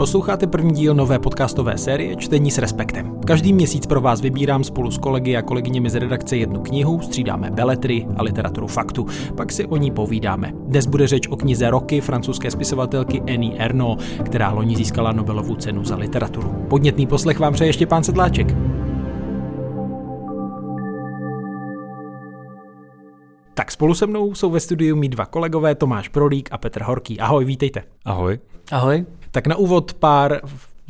Posloucháte první díl nové podcastové série Čtení s respektem. Každý měsíc pro vás vybírám spolu s kolegy a kolegyněmi z redakce jednu knihu, střídáme beletry a literaturu faktu, pak si o ní povídáme. Dnes bude řeč o knize Roky francouzské spisovatelky Annie Ernaux, která loni získala Nobelovu cenu za literaturu. Podnětný poslech vám přeje ještě pán Sedláček. Tak spolu se mnou jsou ve studiu mý dva kolegové Tomáš Prolík a Petr Horký. Ahoj, vítejte. Ahoj. Ahoj. Tak na úvod pár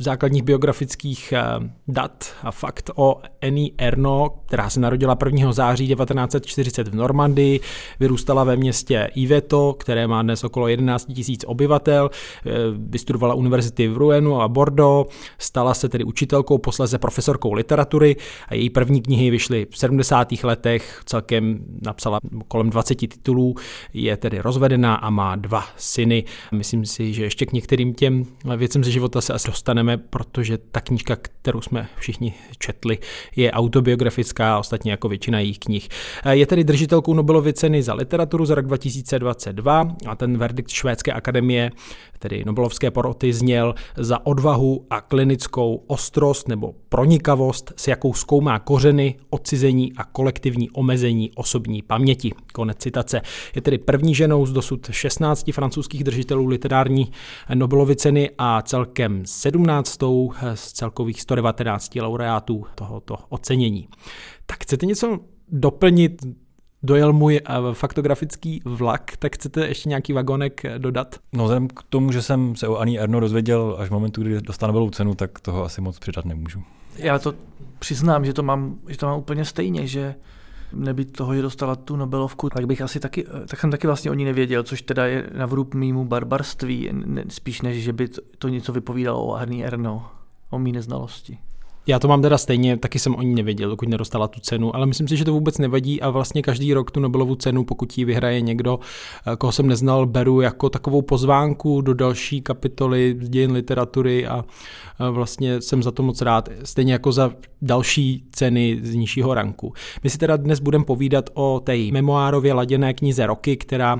základních biografických eh, dat a fakt o Annie Erno, která se narodila 1. září 1940 v Normandii, vyrůstala ve městě Iveto, které má dnes okolo 11 000 obyvatel, eh, vystudovala univerzity v Rouenu a Bordeaux, stala se tedy učitelkou, posléze profesorkou literatury a její první knihy vyšly v 70. letech, celkem napsala kolem 20 titulů, je tedy rozvedená a má dva syny. Myslím si, že ještě k některým těm věcem ze života se asi dostaneme dostaneme, protože ta knížka, kterou jsme všichni četli, je autobiografická, ostatně jako většina jejich knih. Je tedy držitelkou Nobelovy ceny za literaturu za rok 2022 a ten verdikt Švédské akademie, tedy Nobelovské poroty, zněl za odvahu a klinickou ostrost nebo pronikavost, s jakou zkoumá kořeny, odcizení a kolektivní omezení osobní paměti. Konec citace. Je tedy první ženou z dosud 16 francouzských držitelů literární Nobelovy ceny a celkem 17 15. z celkových 119 laureátů tohoto ocenění. Tak chcete něco doplnit? Dojel můj eh, faktografický vlak, tak chcete ještě nějaký vagonek dodat? No vzhledem k tomu, že jsem se o Ani Erno dozvěděl až v momentu, kdy dostal Nobelovu cenu, tak toho asi moc přidat nemůžu. Já to přiznám, že to mám, že to mám úplně stejně, že nebýt toho, že dostala tu Nobelovku, tak bych asi taky, tak jsem taky vlastně o ní nevěděl, což teda je na vrub mýmu barbarství, spíš než, že by to, to něco vypovídalo o Arnie Erno, o mý neznalosti. Já to mám teda stejně, taky jsem o ní nevěděl, dokud nedostala tu cenu, ale myslím si, že to vůbec nevadí a vlastně každý rok tu Nobelovu cenu, pokud ji vyhraje někdo, eh, koho jsem neznal, beru jako takovou pozvánku do další kapitoly dějin literatury a vlastně jsem za to moc rád, stejně jako za další ceny z nižšího ranku. My si teda dnes budeme povídat o té memoárově laděné knize Roky, která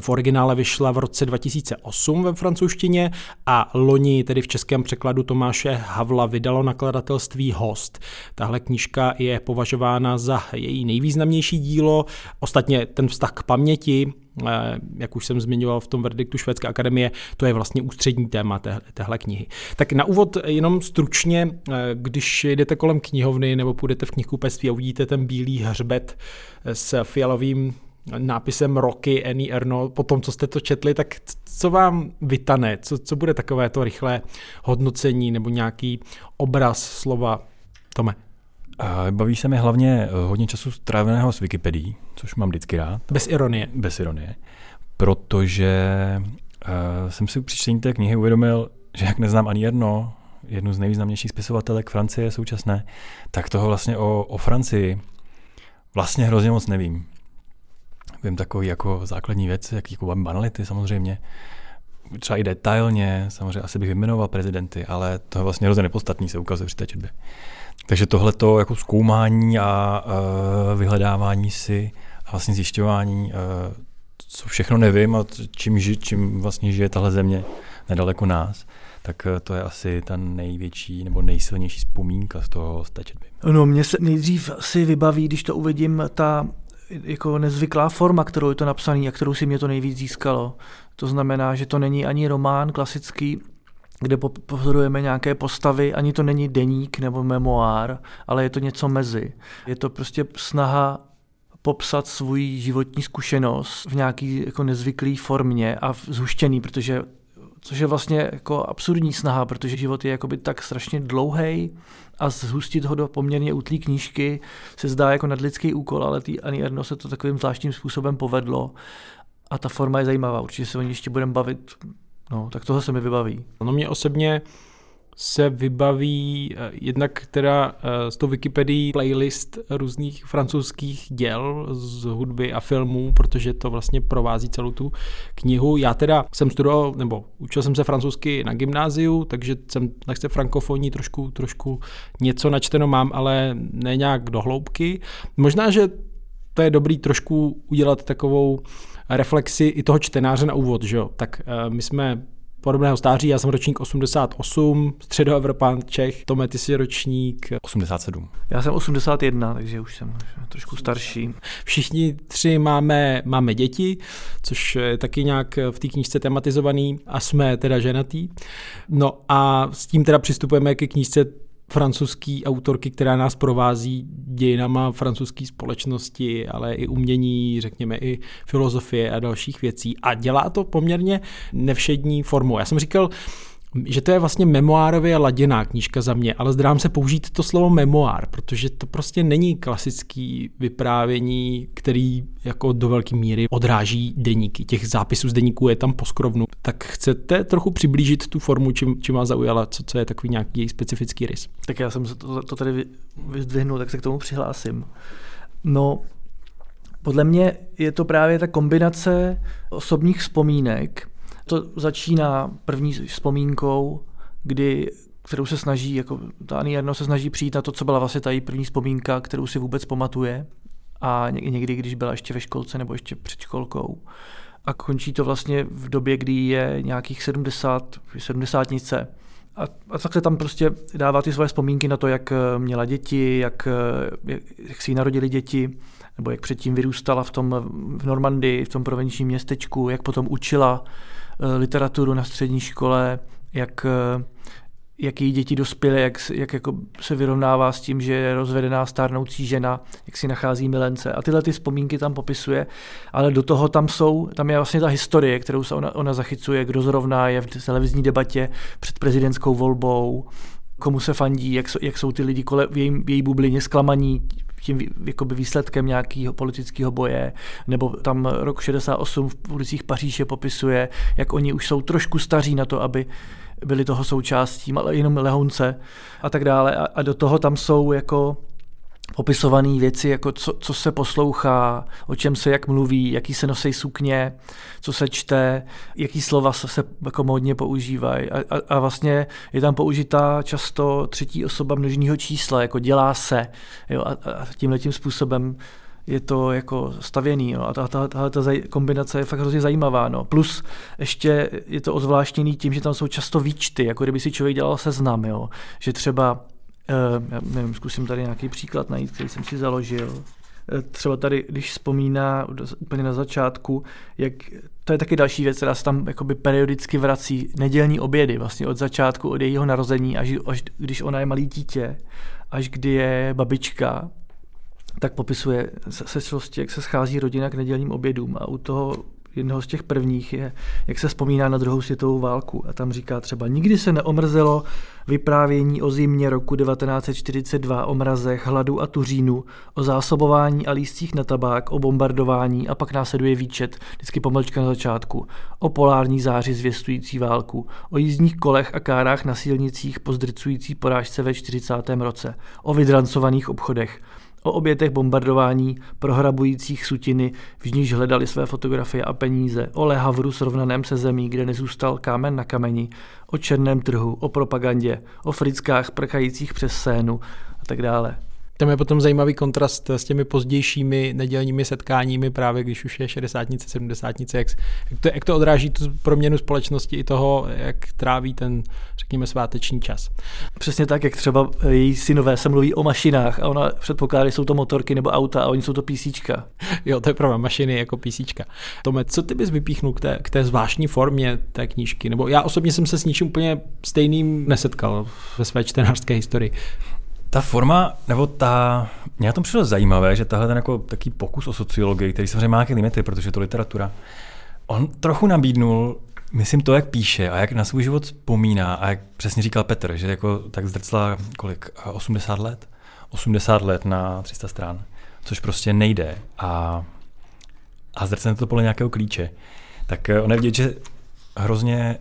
v originále vyšla v roce 2008 ve francouzštině a loni tedy v českém překladu Tomáše Havla vydalo nakladatelství Host. Tahle knížka je považována za její nejvýznamnější dílo, ostatně ten vztah k paměti, Eh, jak už jsem zmiňoval v tom verdiktu Švédské akademie, to je vlastně ústřední téma téhle knihy. Tak na úvod jenom stručně, eh, když jdete kolem knihovny nebo půjdete v knihkupectví a uvidíte ten bílý hřbet s fialovým nápisem Roky, Annie Erno, po tom, co jste to četli, tak co vám vytane? Co, co bude takové to rychlé hodnocení nebo nějaký obraz slova? Tome. Baví se mi hlavně eh, hodně času stráveného s Wikipedií, což mám vždycky rád. Bez ironie. Bez ironie. Protože uh, jsem si při čtení té knihy uvědomil, že jak neznám ani jedno, jednu z nejvýznamnějších spisovatelek Francie současné, tak toho vlastně o, o Francii vlastně hrozně moc nevím. Vím takový jako základní věci, jaký jako banality samozřejmě, třeba i detailně, samozřejmě asi bych vyjmenoval prezidenty, ale to je vlastně hrozně nepodstatný, se ukazuje při té četbě. Takže tohleto jako zkoumání a uh, vyhledávání si a vlastně zjišťování, uh, co všechno nevím a čím, ži, čím vlastně žije tahle země nedaleko nás, tak uh, to je asi ta největší nebo nejsilnější vzpomínka z toho z té četby. No, mě se nejdřív si vybaví, když to uvidím, ta jako nezvyklá forma, kterou je to napsaný a kterou si mě to nejvíc získalo. To znamená, že to není ani román klasický, kde pozorujeme nějaké postavy, ani to není deník nebo memoár, ale je to něco mezi. Je to prostě snaha popsat svůj životní zkušenost v nějaký jako nezvyklý formě a zhuštěný, protože což je vlastně jako absurdní snaha, protože život je jakoby tak strašně dlouhý a zhustit ho do poměrně útlý knížky se zdá jako nadlidský úkol, ale tý Ani Erno se to takovým zvláštním způsobem povedlo a ta forma je zajímavá. Určitě se o ní ještě budeme bavit No, tak toho se mi vybaví. No mě osobně se vybaví eh, jednak teda z eh, toho Wikipedii playlist různých francouzských děl z hudby a filmů, protože to vlastně provází celou tu knihu. Já teda jsem studoval, nebo učil jsem se francouzsky na gymnáziu, takže jsem se frankofonní trošku, trošku něco načteno mám, ale ne nějak do hloubky. Možná, že to je dobrý trošku udělat takovou reflexi i toho čtenáře na úvod, že jo? Tak uh, my jsme podobného stáří, já jsem ročník 88, středoevropán Čech, Tome, ty jsi ročník 87. Já jsem 81, takže už jsem trošku starší. Všichni tři máme, máme děti, což je taky nějak v té knížce tematizovaný a jsme teda ženatý. No a s tím teda přistupujeme ke knížce francouzský autorky, která nás provází dějinama francouzské společnosti, ale i umění, řekněme i filozofie a dalších věcí. A dělá to poměrně nevšední formou. Já jsem říkal, že to je vlastně memoárově laděná knížka za mě, ale zdrám se použít to slovo memoár, protože to prostě není klasický vyprávění, který jako do velké míry odráží deníky. Těch zápisů z deníků je tam poskrovnu. Tak chcete trochu přiblížit tu formu, čím, čím vás zaujala, co, co je takový nějaký její specifický rys? Tak já jsem se to, to tady vyzdvihnul, tak se k tomu přihlásím. No, podle mě je to právě ta kombinace osobních vzpomínek, to začíná první vzpomínkou, kdy kterou se snaží, jako ta Jarno se snaží přijít na to, co byla vlastně ta její první vzpomínka, kterou si vůbec pamatuje a někdy, když byla ještě ve školce nebo ještě před školkou. A končí to vlastně v době, kdy je nějakých 70, 70 nice. A, a takhle tam prostě dává ty svoje vzpomínky na to, jak měla děti, jak, jak, jak si jí narodili děti, nebo jak předtím vyrůstala v tom v Normandii, v tom provinčním městečku, jak potom učila, Eh, literaturu na střední škole, jak, eh, jak její děti dospěly, jak, jak jako se vyrovnává s tím, že je rozvedená stárnoucí žena, jak si nachází milence. A tyhle ty vzpomínky tam popisuje, ale do toho tam jsou, tam je vlastně ta historie, kterou se ona, ona zachycuje, kdo zrovna je v televizní debatě před prezidentskou volbou, komu se fandí, jak, jak jsou ty lidi kole, v, její, v její bublině zklamaní tím jakoby výsledkem nějakého politického boje, nebo tam rok 68 v ulicích Paříže popisuje, jak oni už jsou trošku staří na to, aby byli toho součástí, ale jenom lehonce a tak dále. A, a do toho tam jsou jako popisované věci, jako co, co se poslouchá, o čem se jak mluví, jaký se nosí sukně, co se čte, jaký slova se, se jako modně používají. A, a, a vlastně je tam použitá často třetí osoba množního čísla, jako dělá se. Jo, a, a tímhle tím způsobem je to jako stavěný. No. A ta, ta, ta, ta kombinace je fakt hrozně zajímavá. No. Plus ještě je to ozvláštněný tím, že tam jsou často výčty, jako kdyby si člověk dělal seznam, jo. že třeba já nevím, zkusím tady nějaký příklad najít, který jsem si založil. Eh, třeba tady, když vzpomíná úplně na začátku, jak to je taky další věc, která se tam jakoby periodicky vrací, nedělní obědy, vlastně od začátku, od jejího narození, až, až když ona je malý dítě, až kdy je babička, tak popisuje se, se jak se schází rodina k nedělním obědům a u toho jednoho z těch prvních je, jak se vzpomíná na druhou světovou válku. A tam říká třeba, nikdy se neomrzelo vyprávění o zimě roku 1942, o mrazech, hladu a tuřínu, o zásobování a lístcích na tabák, o bombardování a pak následuje výčet, vždycky pomlčka na začátku, o polární záři zvěstující válku, o jízdních kolech a kárách na silnicích po zdrcující porážce ve 40. roce, o vydrancovaných obchodech, o obětech bombardování prohrabujících sutiny, v níž hledali své fotografie a peníze, o lehavru srovnaném se zemí, kde nezůstal kámen na kameni, o černém trhu, o propagandě, o frickách prchajících přes scénu a tak dále. Tam je potom zajímavý kontrast s těmi pozdějšími nedělními setkáními, právě když už je 60 70 jak, jak, to, jak to odráží tu proměnu společnosti i toho, jak tráví ten, řekněme, sváteční čas. Přesně tak, jak třeba její synové se mluví o mašinách a ona předpokládá, že jsou to motorky nebo auta a oni jsou to písíčka. Jo, to je pravda, mašiny jako písíčka. Tome, co ty bys vypíchnul k té, k té zvláštní formě té knížky? Nebo já osobně jsem se s ničím úplně stejným nesetkal ve své čtenářské historii. Ta forma, nebo ta, mě na tom přišlo zajímavé, že tahle ten jako taký pokus o sociologii, který samozřejmě má nějaké limity, protože to literatura, on trochu nabídnul, myslím to, jak píše a jak na svůj život vzpomíná a jak přesně říkal Petr, že jako tak zdrcla kolik, 80 let? 80 let na 300 stran, což prostě nejde a, a zrcne to podle nějakého klíče. Tak eh, on je vidět, že hrozně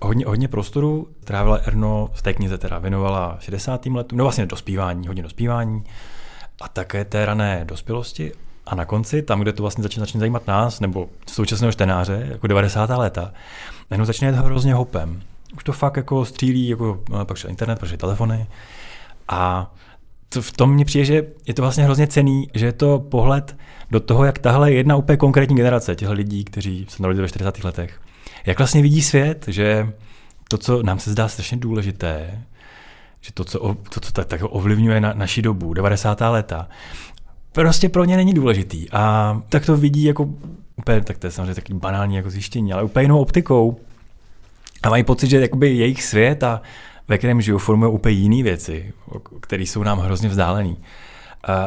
hodně, hodně prostoru trávila Erno v té knize teda věnovala 60. letům, no vlastně dospívání, hodně dospívání a také té rané dospělosti a na konci, tam, kde to vlastně začne, začne zajímat nás, nebo současného čtenáře, jako 90. léta, najednou začne to hrozně hopem. Už to fakt jako střílí, jako no, pak šel internet, pak telefony. A to, v tom mně přijde, že je to vlastně hrozně cený, že je to pohled do toho, jak tahle jedna úplně konkrétní generace těch lidí, kteří se narodili ve 40. letech, jak vlastně vidí svět, že to, co nám se zdá strašně důležité, že to, co, to, co tak, tak ovlivňuje na, naši dobu, 90. léta, prostě pro ně není důležitý. A tak to vidí jako úplně, tak to je samozřejmě taky banální jako zjištění, ale úplně jinou optikou. A mají pocit, že jakoby jejich svět a ve kterém žijou, formují úplně jiné věci, které jsou nám hrozně vzdálené.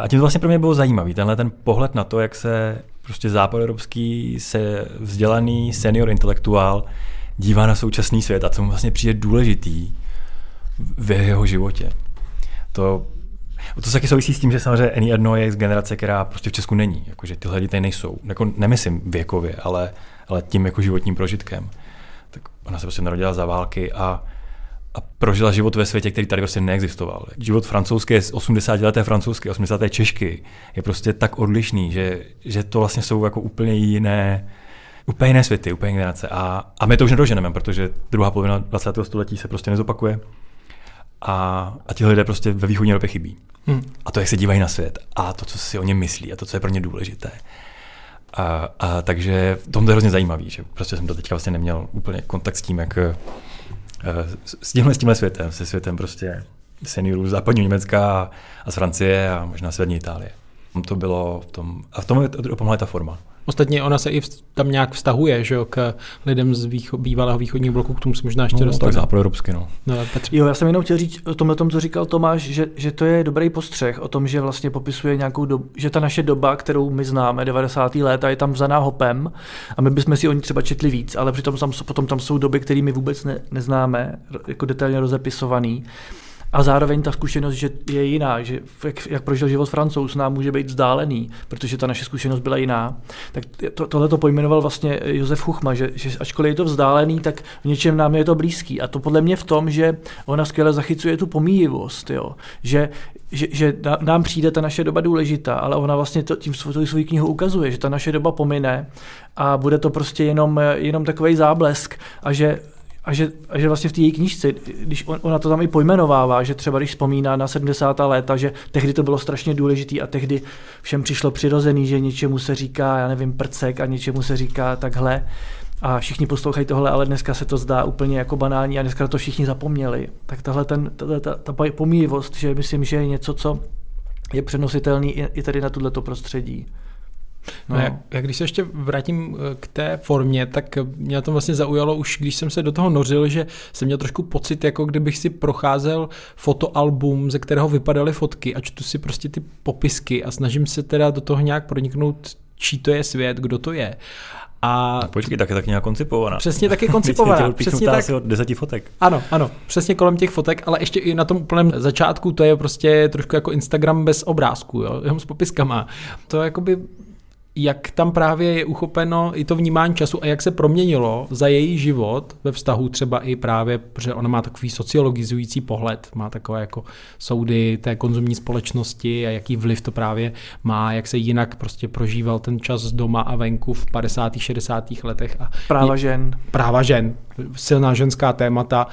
A tím to vlastně pro mě bylo zajímavý, tenhle ten pohled na to, jak se prostě západoevropský se vzdělaný senior intelektuál dívá na současný svět a co mu vlastně přijde důležitý v jeho životě. To, to se taky souvisí s tím, že samozřejmě Eni Erno je z generace, která prostě v Česku není. Jakože tyhle lidi tady nejsou. Jako, nemyslím věkově, ale, ale tím jako životním prožitkem. Tak ona se prostě narodila za války a a prožila život ve světě, který tady prostě neexistoval. Život francouzský, 80 leté francouzské, 80. češky je prostě tak odlišný, že, že to vlastně jsou jako úplně jiné, úplně jiné světy, úplně jiné generace. A, a my to už nedoženeme, protože druhá polovina 20. století se prostě nezopakuje a, a ti lidé prostě ve východní Evropě chybí. Hmm. A to, jak se dívají na svět a to, co si o něm myslí a to, co je pro ně důležité. A, a takže to je hrozně zajímavý, že prostě jsem to teďka vlastně neměl úplně kontakt s tím, jak s tímhle, s tímhle světem, se světem prostě seniorů z západního Německa a z Francie a možná severní Itálie. To bylo v tom, a v tom je pomohla ta forma. Ostatně ona se i tam nějak vztahuje že jo, k lidem z výcho, bývalého východního bloku, k tomu se možná ještě no, dostane. Tak západoevropsky, no. no Petr. Jo, já jsem jenom chtěl říct o tomhle tom, co říkal Tomáš, že, že to je dobrý postřeh o tom, že vlastně popisuje nějakou dobu, že ta naše doba, kterou my známe, 90. léta, je tam vzaná hopem a my bychom si o ní třeba četli víc, ale přitom tam, potom tam jsou doby, které my vůbec ne, neznáme, jako detailně rozepisovaný. A zároveň ta zkušenost, že je jiná, že jak, jak prožil život francouz, nám může být vzdálený, protože ta naše zkušenost byla jiná. Tak to, tohle to pojmenoval vlastně Josef Chuchma, že, že ačkoliv je to vzdálený, tak v něčem nám je to blízký. A to podle mě v tom, že ona skvěle zachycuje tu pomíjivost, jo? Že, že, že nám přijde ta naše doba důležitá, ale ona vlastně to, tím svou, svou knihu ukazuje, že ta naše doba pomine a bude to prostě jenom, jenom takový záblesk a že a že, a že vlastně v té její knížce, když on, ona to tam i pojmenovává, že třeba když vzpomíná na 70. léta, že tehdy to bylo strašně důležité a tehdy všem přišlo přirozený, že něčemu se říká, já nevím, prcek a něčemu se říká takhle. A všichni poslouchají tohle, ale dneska se to zdá úplně jako banální a dneska to všichni zapomněli. Tak tahle ten, tahle, ta, ta pomíjivost, že myslím, že je něco, co je přenositelný i, i tady na tuto prostředí. No. no. Jak, jak když se ještě vrátím eh, k té formě, tak mě to vlastně zaujalo už, když jsem se do toho nořil, že jsem měl trošku pocit, jako kdybych si procházel fotoalbum, ze kterého vypadaly fotky a čtu si prostě ty popisky a snažím se teda do toho nějak proniknout, čí to je svět, kdo to je. A no počkej, tak je tak nějak koncipovaná. Přesně tak je koncipovaná. přesně tak. asi od deseti fotek. Ano, ano, přesně kolem těch fotek, ale ještě i na tom úplném začátku to je prostě trošku jako Instagram bez obrázku, jo, jenom s popiskama. To jakoby jak tam právě je uchopeno i to vnímání času a jak se proměnilo za její život ve vztahu třeba i právě, protože ona má takový sociologizující pohled, má takové jako soudy té konzumní společnosti a jaký vliv to právě má, jak se jinak prostě prožíval ten čas doma a venku v 50. 60. letech. A práva žen. Práva žen, silná ženská témata,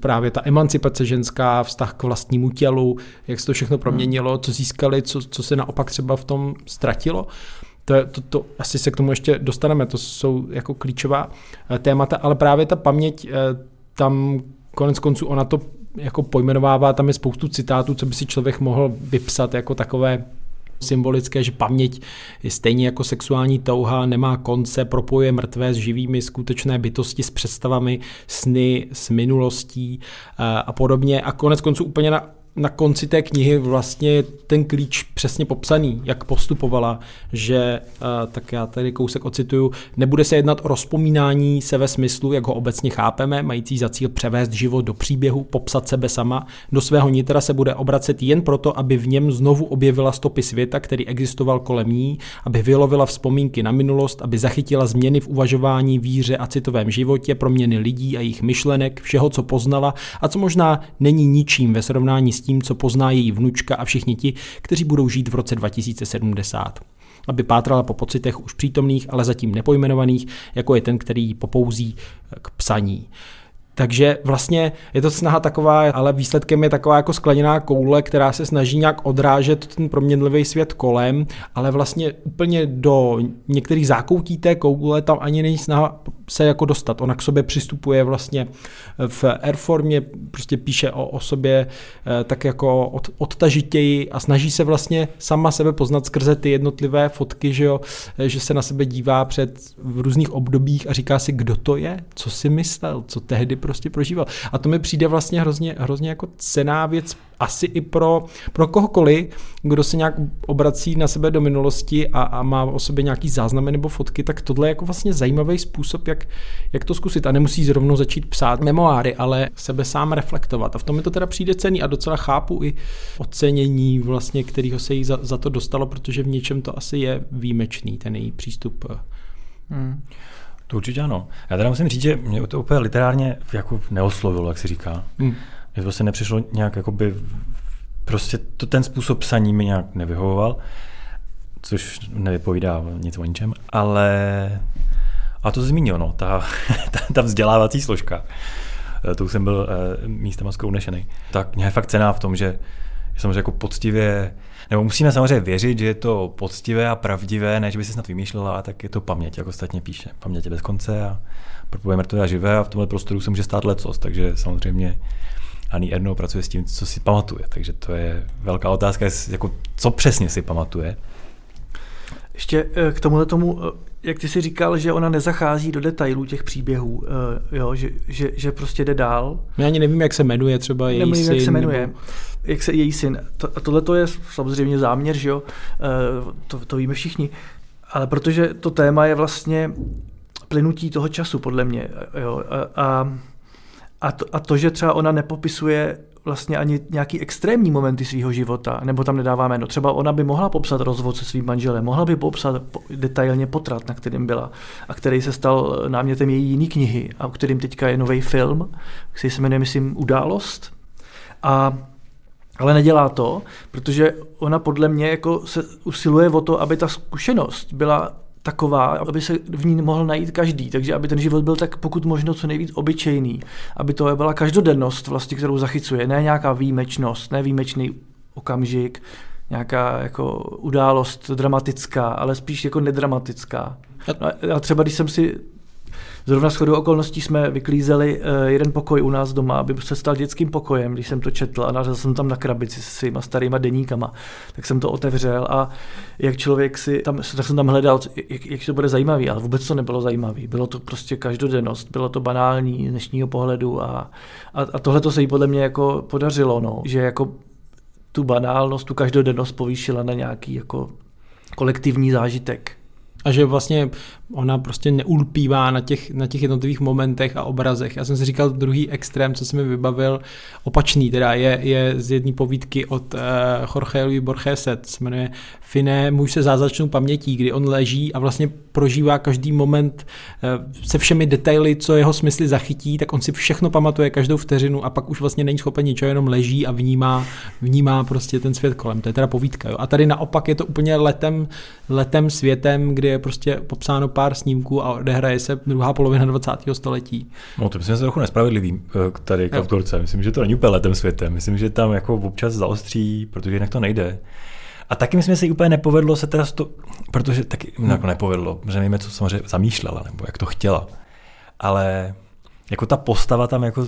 právě ta emancipace ženská, vztah k vlastnímu tělu, jak se to všechno proměnilo, co získali, co, co se naopak třeba v tom ztratilo. To, to, to, asi se k tomu ještě dostaneme, to jsou jako klíčová eh, témata, ale právě ta paměť, eh, tam konec konců ona to jako pojmenovává, tam je spoustu citátů, co by si člověk mohl vypsat jako takové symbolické, že paměť je stejně jako sexuální touha, nemá konce, propojuje mrtvé s živými skutečné bytosti s představami, sny, s minulostí eh, a podobně. A konec konců úplně na na konci té knihy vlastně ten klíč přesně popsaný, jak postupovala, že, tak já tady kousek ocituju, nebude se jednat o rozpomínání se ve smyslu, jak ho obecně chápeme, mající za cíl převést život do příběhu, popsat sebe sama, do svého nitra se bude obracet jen proto, aby v něm znovu objevila stopy světa, který existoval kolem ní, aby vylovila vzpomínky na minulost, aby zachytila změny v uvažování, víře a citovém životě, proměny lidí a jejich myšlenek, všeho, co poznala a co možná není ničím ve srovnání s tím, co pozná její vnučka a všichni ti, kteří budou žít v roce 2070 aby pátrala po pocitech už přítomných, ale zatím nepojmenovaných, jako je ten, který ji popouzí k psaní. Takže vlastně je to snaha taková, ale výsledkem je taková jako skleněná koule, která se snaží nějak odrážet ten proměnlivý svět kolem, ale vlastně úplně do některých zákoutí té koule tam ani není snaha se jako dostat. Ona k sobě přistupuje vlastně v Airformě, prostě píše o, o sobě eh, tak jako od, odtažitěji a snaží se vlastně sama sebe poznat skrze ty jednotlivé fotky, že, jo, eh, že se na sebe dívá před v různých obdobích a říká si, kdo to je, co si myslel, co tehdy prostě prožíval. A to mi přijde vlastně hrozně, hrozně jako cená věc asi i pro, pro kohokoliv, kdo se nějak obrací na sebe do minulosti a, a má o sobě nějaký záznamy nebo fotky, tak tohle je jako vlastně zajímavý způsob, jak, jak to zkusit. A nemusí zrovna začít psát memoáry, ale sebe sám reflektovat. A v tom mi to teda přijde cený a docela chápu i ocenění, vlastně, kterého se jí za, za to dostalo, protože v něčem to asi je výjimečný, ten její přístup. Hmm. To určitě ano. Já teda musím říct, že mě to úplně literárně jako neoslovilo, jak se říká. Hmm. Mně to se nepřišlo nějak jakoby, prostě to, ten způsob psaní mi nějak nevyhovoval, což nevypovídá nic o ničem, ale a to zmínil, no, ta, ta, ta vzdělávací složka, eh, to jsem byl eh, místem unešený, tak mě je fakt cená v tom, že samozřejmě jako poctivě, nebo musíme samozřejmě věřit, že je to poctivé a pravdivé, než by si snad vymýšlela, tak je to paměť, jak ostatně píše. Paměť je bez konce a propojuje mrtvé a živé a v tomhle prostoru se může stát lecos, takže samozřejmě ani Erno pracuje s tím, co si pamatuje. Takže to je velká otázka, jako, co přesně si pamatuje. Ještě eh, k tomuhle tomu, eh, jak ty si říkal, že ona nezachází do detailů těch příběhů, eh, jo, že, že, že prostě jde dál. Já ani nevím, jak se jmenuje třeba její nevím, syn. jak se jmenuje, nebo... jak se její syn. To, a tohle to je samozřejmě záměr, že jo, to, to víme všichni. Ale protože to téma je vlastně plynutí toho času, podle mě. Jo, a, a a to, a to, že třeba ona nepopisuje vlastně ani nějaký extrémní momenty svého života, nebo tam nedává jméno. Třeba ona by mohla popsat rozvod se svým manželem, mohla by popsat detailně potrat, na kterým byla a který se stal námětem její jiný knihy a o kterým teďka je nový film, který se jmenuje, myslím, Událost. A ale nedělá to, protože ona podle mě jako se usiluje o to, aby ta zkušenost byla taková, aby se v ní mohl najít každý, takže aby ten život byl tak pokud možno co nejvíc obyčejný, aby to byla každodennost, vlastně, kterou zachycuje, ne nějaká výjimečnost, ne výjimečný okamžik, nějaká jako událost dramatická, ale spíš jako nedramatická. No a třeba když jsem si Zrovna s chodou okolností jsme vyklízeli eh, jeden pokoj u nás doma, aby se stal dětským pokojem, když jsem to četl a narazil jsem tam na krabici se svýma starýma deníkama. Tak jsem to otevřel a jak člověk si tam, tak jsem tam hledal, jak, jak to bude zajímavý, ale vůbec to nebylo zajímavý. Bylo to prostě každodennost, bylo to banální dnešního pohledu a, a, a tohle to se jí podle mě jako podařilo, no, že jako tu banálnost, tu každodennost povýšila na nějaký jako kolektivní zážitek. A že vlastně ona prostě neulpívá na těch, na těch jednotlivých momentech a obrazech. Já jsem si říkal druhý extrém, co jsem mi vybavil, opačný teda, je, je z jedné povídky od uh, Jorge Luis Borgese, se jmenuje Finé, muž se zázračnou pamětí, kdy on leží a vlastně prožívá každý moment uh, se všemi detaily, co jeho smysly zachytí, tak on si všechno pamatuje každou vteřinu a pak už vlastně není schopen ničeho, jenom leží a vnímá, vnímá prostě ten svět kolem. To je teda povídka. Jo. A tady naopak je to úplně letem, letem světem, kdy je prostě popsáno pár snímků a odehraje se druhá polovina 20. století. No to myslím, že trochu nespravedlivý eh, tady k autorce. Myslím, že to není úplně letem světem. Myslím, že tam jako občas zaostří, protože jinak to nejde. A taky myslím, že se jí úplně nepovedlo se teda to, protože taky hmm. jako nepovedlo, že nevíme, co samozřejmě zamýšlela, nebo jak to chtěla. Ale jako ta postava tam jako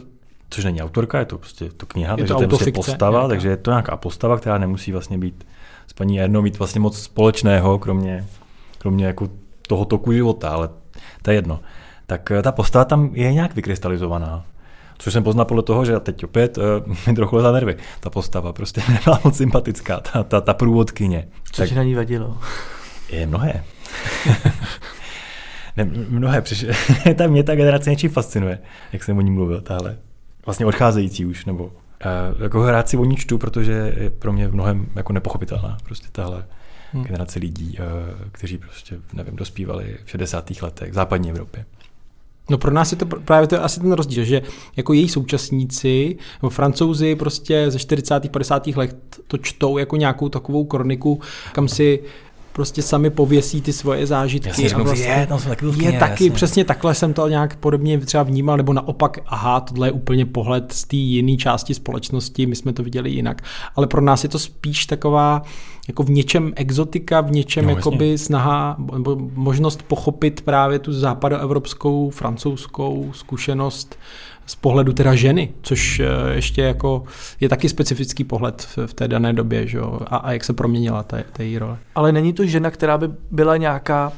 což není autorka, je to prostě to kniha, je takže to, to je prostě postava, nějaká. takže je to nějaká postava, která nemusí vlastně být s paní Ernou mít vlastně moc společného, kromě kromě jako toho toku života, ale to je jedno. Tak eh, ta postava tam je nějak vykrystalizovaná. Což jsem poznal podle toho, že teď opět uh, mi trochu za nervy. Ta postava prostě nebyla moc sympatická, ta, ta, ta průvodkyně. Co tak, ti na ní vadilo? Je mnohé. ne, mnohé, přišlo. ta mě ta generace něčím fascinuje, jak jsem o ní mluvil, tahle. Vlastně odcházející už, nebo uh, jako hrát si o ní čtu, protože je pro mě v mnohem jako nepochopitelná, prostě tahle hmm. generace lidí, eh, kteří prostě, nevím, dospívali v 60. letech v západní Evropě. No pro nás je to právě to je asi ten rozdíl, že jako její současníci, nebo francouzi prostě ze 40. 50. let to čtou jako nějakou takovou kroniku, kam si prostě sami pověsí ty svoje zážitky. Jasně, a vlastně je, tam jsou taky je taky, přesně takhle jsem to nějak podobně třeba vnímal, nebo naopak, aha, tohle je úplně pohled z té jiné části společnosti, my jsme to viděli jinak. Ale pro nás je to spíš taková jako v něčem exotika, v něčem No, no, jasně. jakoby snaha, nebo možnost pochopit právě tu západoevropskou, francouzskou zkušenost z pohledu teda ženy, což eh, ještě jako je taky specifický pohled v, té dané době, že jo, a, a jak se proměnila ta, ta její role. Ale není to žena, která by byla nějaká uh,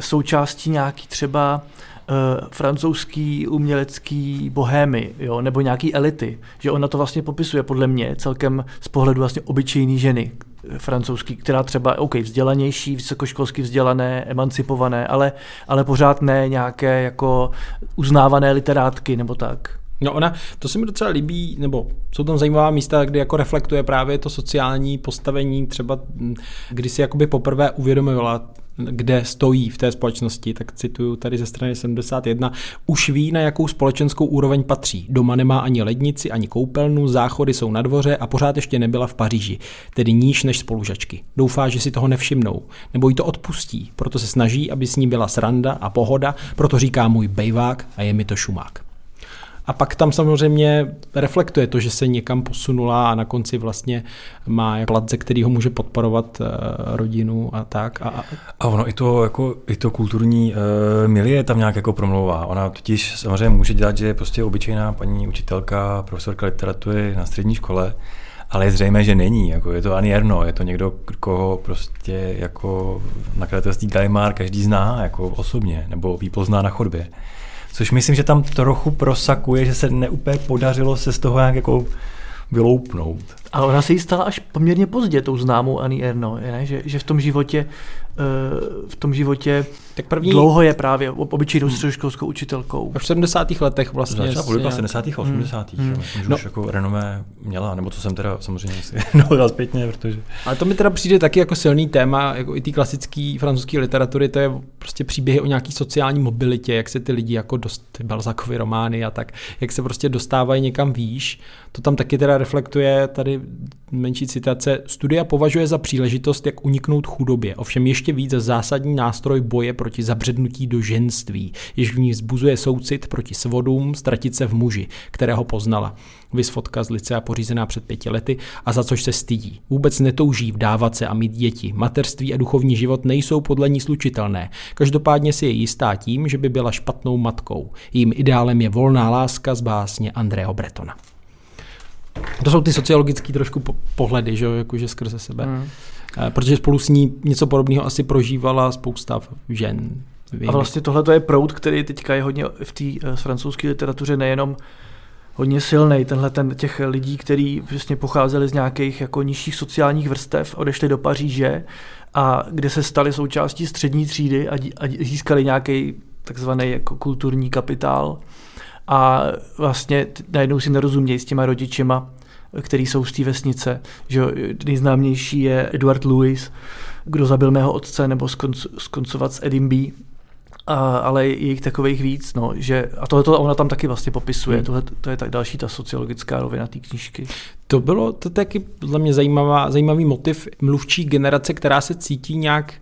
součástí nějaký třeba uh, francouzský umělecký bohémy, jo, nebo nějaký elity, že ona to vlastně popisuje podle mě celkem z pohledu vlastně obyčejný ženy eh, francouzský, která třeba, OK, vzdělanější, vysokoškolsky vzdělané, emancipované, ale, ale pořád ne nějaké jako uznávané literátky nebo tak. No ona, to se mi docela líbí, nebo jsou tam zajímavá místa, kde jako reflektuje právě to sociální postavení, třeba hm, kdy si jakoby poprvé uvědomila, kde stojí v té společnosti, tak cituju tady ze strany 71, už ví, na jakou společenskou úroveň patří. Doma nemá ani lednici, ani koupelnu, záchody jsou na dvoře a pořád ještě nebyla v Paříži, tedy níž než spolužačky. Doufá, že si toho nevšimnou, nebo jí to odpustí, proto se snaží, aby s ní byla sranda a pohoda, proto říká můj bejvák a je mi to šumák. A pak tam samozřejmě reflektuje to, že se někam posunula a na konci vlastně má jako plat, ze kterého může podporovat uh, rodinu a tak. A, a, ono i to, jako, i to kulturní uh, milie tam nějak jako promlouvá. Ona totiž samozřejmě může dělat, že je prostě obyčejná paní učitelka, profesorka literatury na střední škole, ale je zřejmé, že není. Jako je to Ani Erno, je to někdo, koho prostě jako nakladatelství Gallimard každý zná jako osobně, nebo ví pozná na chodbě. Což myslím, že tam trochu prosakuje, že se neúplně podařilo se z toho nějak jako vyloupnout. Ale ona se jí stala až poměrně pozdě tou známou Annie Erno? Že, že v tom životě v tom životě tak první, dlouho je právě obyčejnou středoškolskou učitelkou. v 70. letech vlastně. Začala nějak- 70. a 80. Hmm. Myslím, že No. už jako renomé měla, nebo co jsem teda samozřejmě si dohledal zpětně, protože... Ale to mi teda přijde taky jako silný téma, jako i té klasické francouzské literatury, to je prostě příběhy o nějaký sociální mobilitě, jak se ty lidi jako dost, ty Balzakovy romány a tak, jak se prostě dostávají někam výš. To tam taky teda reflektuje tady menší citace. Studia považuje za příležitost, jak uniknout chudobě, ovšem ještě víc za zásadní nástroj boje proti zabřednutí do ženství, jež v ní vzbuzuje soucit proti svodům, ztratit se v muži, kterého poznala. Vys fotka z licea pořízená před pěti lety a za což se stydí. Vůbec netouží vdávat se a mít děti. Materství a duchovní život nejsou podle ní slučitelné. Každopádně si je jistá tím, že by byla špatnou matkou. Jím ideálem je volná láska z básně Andreho Bretona. To jsou ty sociologické trošku po- pohledy, že jo, jakože skrze sebe. Hmm. Eh, Protože spolu s ní něco podobného asi prožívala spousta žen. A vlastně tohle je proud, který teďka je hodně v té eh, francouzské literatuře nejenom hodně silný, tenhle ten těch lidí, kteří vlastně pocházeli z nějakých jako nižších sociálních vrstev, odešli do Paříže a kde se stali součástí střední třídy a, dí- a získali nějaký takzvaný jako kulturní kapitál a vlastně najednou si nerozumějí s těma rodičima, který jsou z té vesnice. Že nejznámější je Edward Lewis, kdo zabil mého otce, nebo skonc, skoncovat s Edim B. A, ale je jich takových víc, no, že, a tohle ona tam taky vlastně popisuje, Hmm. tohle, to je tak další ta sociologická rovina té knížky. To bylo to taky podle mě zajímavá, zajímavý motiv mluvčí generace, která se cítí nějak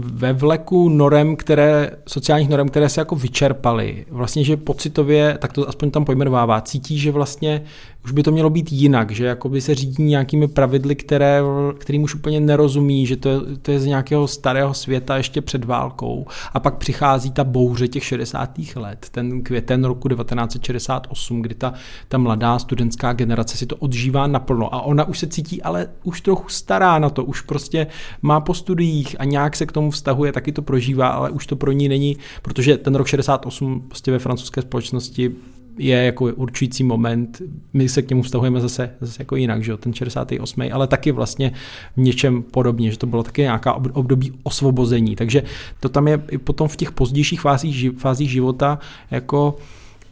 ve vleku norem, které, sociálních norem, které se jako vyčerpaly. Vlastně, že pocitově, tak to aspoň tam pojmenovává, cítí, že vlastně už by to mělo být jinak, že jakoby se řídí nějakými pravidly, které, kterým už úplně nerozumí, že to je, to je z nějakého starého světa ještě před válkou. A pak přichází ta bouře těch 60. let, ten květen roku 1968, kdy ta, ta mladá studentská generace si to odžívá naplno a ona už se cítí ale už trochu stará na to, už prostě má po studiích a nějak se k tomu vztahuje, taky to prožívá, ale už to pro ní není, protože ten rok 68 prostě ve francouzské společnosti je jako určující moment, my se k němu vztahujeme zase, zase jako jinak, že jo, ten 68. ale taky vlastně v něčem podobně, že to bylo taky nějaká období osvobození, takže to tam je i potom v těch pozdějších fázích, fázích života jako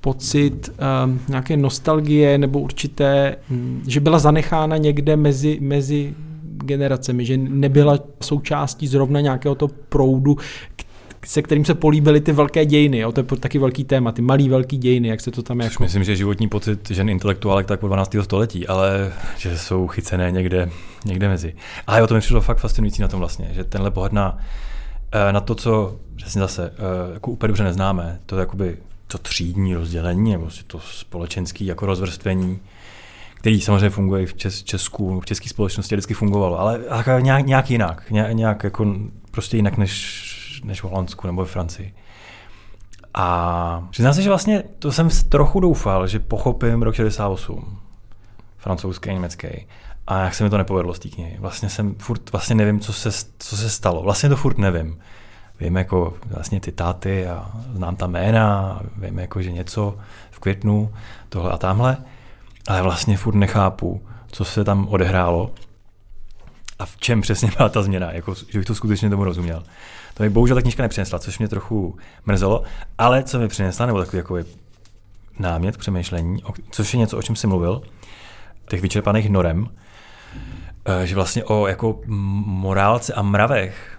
pocit um, nějaké nostalgie nebo určité, um, že byla zanechána někde mezi, mezi generacemi, že nebyla součástí zrovna nějakého toho proudu, se kterým se políbily ty velké dějiny. Jo? To je taky velký téma, ty malý velký dějiny, jak se to tam Což jako... myslím, že životní pocit žen intelektuálek tak po 12. století, ale že jsou chycené někde, někde mezi. Ale jo, to mi přišlo fakt fascinující na tom vlastně, že tenhle pohled na, eh, na to, co přesně zase eh, jako úplně dobře neznáme, to je jakoby to třídní rozdělení, nebo si to společenský jako rozvrstvení, který samozřejmě funguje v Čes, Česku, v české společnosti vždycky fungovalo, ale nějak, nějak jinak, nějak, jako prostě jinak než, než v Holandsku nebo ve Francii. A přiznám se, že vlastně to jsem trochu doufal, že pochopím rok 68, francouzský, německý. A jak se mi to nepovedlo z té knihy. Vlastně jsem furt vlastně nevím, co se, co se stalo. Vlastně to furt nevím. Vím jako vlastně ty táty a znám ta jména, vím jako, že něco v květnu, tohle a tamhle, ale vlastně furt nechápu, co se tam odehrálo a v čem přesně byla ta změna, jako, že bych to skutečně tomu rozuměl. To mi bohužel ta knižka nepřinesla, což mě trochu mrzelo, ale co mi přinesla, nebo takový jako námět přemýšlení, což je něco, o čem jsem mluvil, těch vyčerpaných norem, eh, že vlastně o jako morálce a mravech,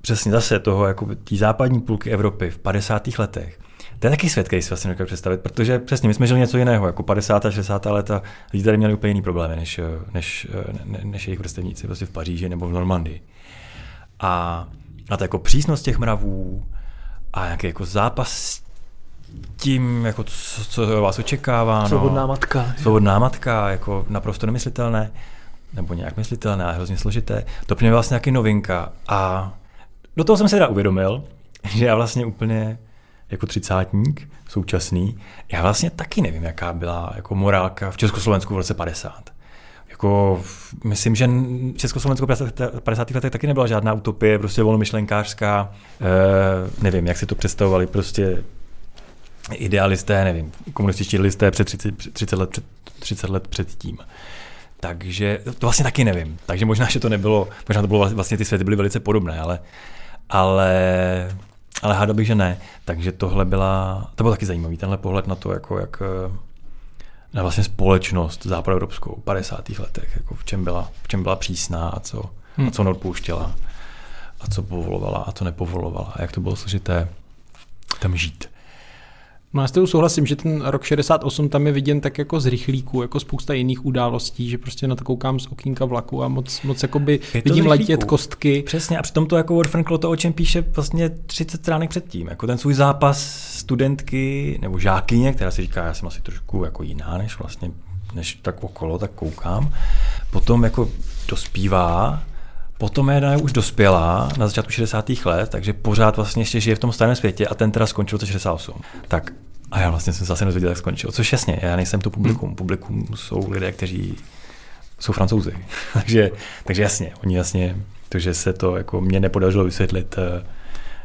přesně zase toho, jako tí západní půlky Evropy v 50. letech, to je taky svět, který si vlastně nedokážu představit, protože přesně my jsme žili něco jiného, jako 50. a 60. leta lidi tady měli úplně jiný problémy než, než, ne, než jejich vrstevníci prostě v Paříži nebo v Normandii. A, a to jako přísnost těch mravů a jaký jako zápas s tím, jako co, co vás očekává. Svobodná no, matka. Svobodná matka, jako naprosto nemyslitelné, nebo nějak myslitelné a hrozně složité. To pro mě vlastně nějaký novinka. A do toho jsem se teda uvědomil, že já vlastně úplně jako třicátník současný, já vlastně taky nevím, jaká byla jako morálka v Československu v roce 50. Jako, myslím, že v Československu v 50. letech taky nebyla žádná utopie, prostě volnomyšlenkářská, e, nevím, jak si to představovali, prostě idealisté, nevím, komunističtí listé před 30, 30 let před 30 let předtím. Takže to vlastně taky nevím. Takže možná, že to nebylo, možná to bylo vlastně ty světy byly velice podobné, ale, ale ale hádal bych, že ne. Takže tohle byla, to byl taky zajímavý, tenhle pohled na to, jako jak eh, na vlastně společnost západoevropskou v 50. letech, jako v čem byla, v čem byla přísná a co, hmm. a co neodpouštěla a co povolovala a co nepovolovala a jak to bylo složité tam žít. No já s souhlasím, že ten rok 68 tam je viděn tak jako z rychlíku, jako spousta jiných událostí, že prostě na to koukám z okýnka vlaku a moc, moc jakoby vidím letět kostky. Přesně a přitom to jako Warfranklo to, o čem píše vlastně 30 stránek předtím, jako ten svůj zápas studentky nebo žákyně, která si říká, já jsem asi trošku jako jiná než vlastně než tak okolo, tak koukám. Potom jako dospívá, Potom je už dospělá na začátku 60. let, takže pořád vlastně ještě žije v tom starém světě a ten teda skončil v 68. Tak a já vlastně jsem se zase nezvěděl, jak skončil. Což jasně, já nejsem to publikum. Hmm. Publikum jsou lidé, kteří jsou francouzi. takže, takže jasně, oni jasně, to, že se to jako mě nepodařilo vysvětlit, eh,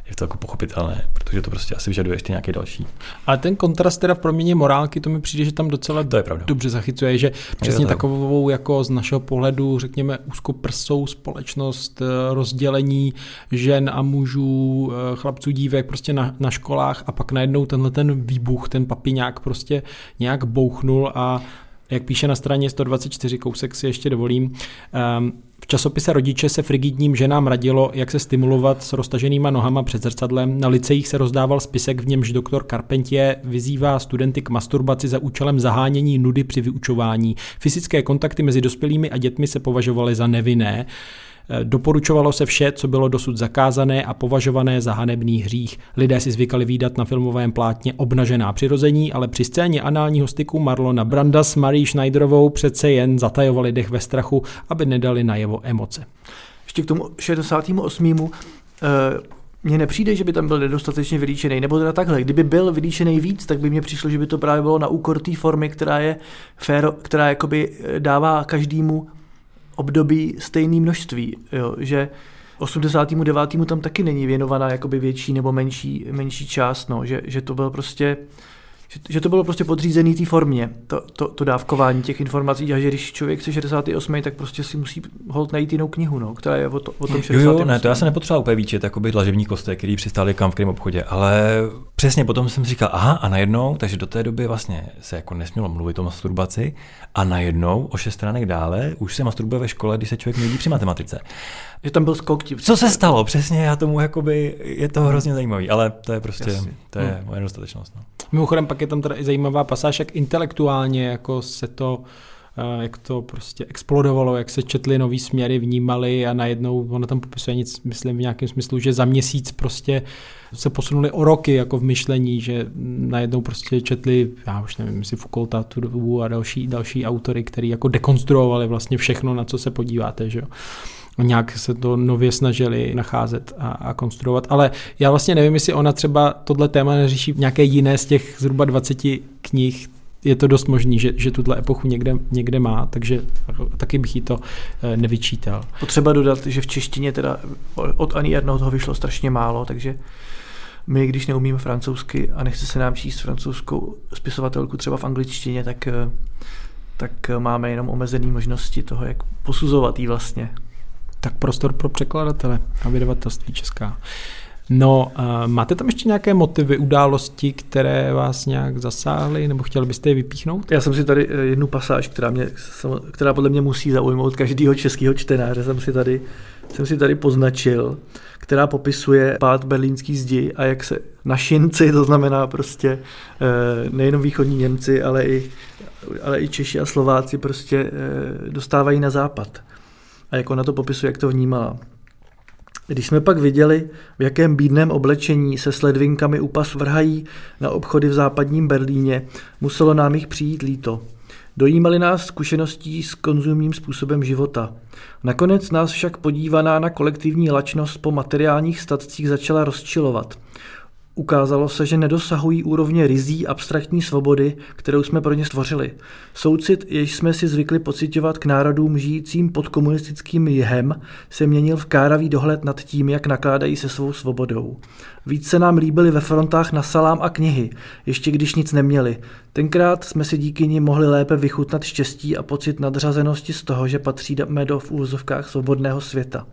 je to jako pochopitelné, protože to prostě asi vyžaduje ještě nějaký další. Ale ten kontrast teda v proměně morálky, to mi přijde, že tam docela to je pravda. dobře zachycuje, že přesně takovou jako z našeho pohledu, řekněme, úzkoprsou společnost, eh, rozdělení žen a mužů, eh, chlapců, dívek prostě na, na školách a pak najednou tenhle ten výbuch, ten papiňák prostě nějak bouchnul a jak píše na straně 124, kousek si ještě dovolím, um, v časopise Rodiče se frigidním ženám radilo, jak se stimulovat s roztaženýma nohama před zrcadlem. Na licejích se rozdával spisek, v němž doktor Carpentier vyzývá studenty k masturbaci za účelem zahánění nudy při vyučování. Fyzické kontakty mezi dospělými a dětmi se považovaly za nevinné. Eh, doporučovalo se vše, co bylo dosud zakázané a považované za hanebný hřích. Lidé si zvykali výdat na filmovém plátně obnažená přirození, ale při scéně análního styku Marlona Branda s Marie Schneiderovou přece jen zatajovali dech ve strachu, aby nedali najevo emoce. Ještě k tomu 68. Eh, mně nepřijde, že by tam byl nedostatečně vylíčený, nebo teda takhle, kdyby byl vylíčený víc, tak by mně přišlo, že by to právě bylo na úkor té formy, která je féro, která jakoby eh, dává každému období stejné množství, jo, že 89. tam taky není věnovaná jakoby větší nebo menší, menší část, no, že, že to byl prostě že, že to bylo prostě podřízený té formě, to, to, to, dávkování těch informací, a že když člověk chce 68, tak prostě si musí hold najít jinou knihu, no, která je o, to, o tom 68. Jo, jo, ne, to já se nepotřeboval úplně výčet, jakoby dlažební kostek, který přistáli kam v kterém obchodě, ale přesně potom jsem říkal, aha, a najednou, takže do té doby vlastně se jako nesmělo mluvit o masturbaci a najednou o šest stránek dále už se masturbuje ve škole, když se člověk mění při matematice. Že tam byl skok. Co se stalo? Přesně, já tomu jakoby, je to hrozně zajímavý, ale to je prostě, Jasně. to je hmm. moje nedostatečnost. No. Mimochodem pak je tam teda i zajímavá pasáž, jak intelektuálně jako se to eh, jak to prostě explodovalo, jak se četly nový směry, vnímali a najednou ona tam popisuje nic, myslím v nějakém smyslu, že za měsíc prostě se posunuli o roky jako v myšlení, že najednou prostě četli, já už nevím, jestli Foucaulta tu dobu a další, další autory, který jako dekonstruovali vlastně všechno, na co se podíváte, že jo nějak se to nově snažili nacházet a, a konstruovat. Ale já vlastně nevím, jestli ona třeba tohle téma neřeší v nějaké jiné z těch zhruba 20 knih, je to dost možný, že, že tuhle epochu někde, někde má, takže taky bych jí to eh, nevyčítal. Potřeba dodat, že v češtině teda od Ani Erno toho vyšlo strašně málo, takže my, když neumíme francouzsky a nechce se nám číst francouzskou spisovatelku třeba v angličtině, tak, eh, tak máme jenom omezené možnosti toho, jak posuzovat jí vlastně tak prostor pro překladatele a vydavatelství česká. No, máte tam ještě nějaké motivy, události, které vás nějak zasáhly, nebo chtěli byste je vypíchnout? Já jsem si tady eh, jednu pasáž, která, mě, která podle mě musí zaujmout každého českého čtenáře, jsem si tady, jsem si tady poznačil, která popisuje pád berlínský zdi a jak se našinci, to znamená prostě eh, nejenom východní Němci, ale i, ale i Češi a Slováci prostě eh, dostávají na západ a jako na to popisuje, jak to vnímala. Když jsme pak viděli, v jakém bídném oblečení se s ledvinkami u pas vrhají na obchody v západním Berlíně, muselo nám jich přijít líto. Dojímali nás zkušeností s konzumním způsobem života. Nakonec nás však podívaná na kolektivní lačnost po materiálních statcích začala rozčilovat. Ukázalo se, že nedosahují úrovně rizí abstraktní svobody, kterou jsme pro ně stvořili. Soucit, jež jsme si zvykli pocitovat k národům žijícím pod komunistickým jihem, se měnil v káravý dohled nad tím, jak nakládají se svou svobodou. Víc se nám líbili ve frontách na salám a knihy, ještě když nic neměli. Tenkrát jsme si díky ní mohli lépe vychutnat štěstí a pocit nadřazenosti z toho, že patříme do v úvozovkách svobodného světa.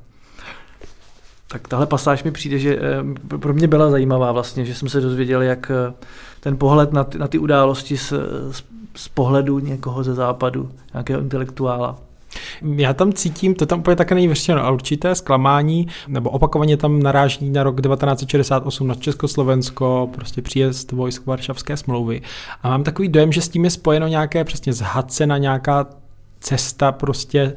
Tak tahle pasáž mi přijde, že eh, pro mě byla zajímavá vlastně, že jsem se dozvěděl, jak eh, ten pohled na ty, na ty události z, z, z pohledu někoho ze západu, nějakého intelektuála. Já tam cítím, to tam úplně také není vyřešeno, ale určité zklamání, nebo opakovaně tam naráží na rok 1968 na Československo, prostě příjezd vojsk Varšavské smlouvy. A mám takový dojem, že s tím je spojeno nějaké přesně zhadce na nějaká cesta prostě e,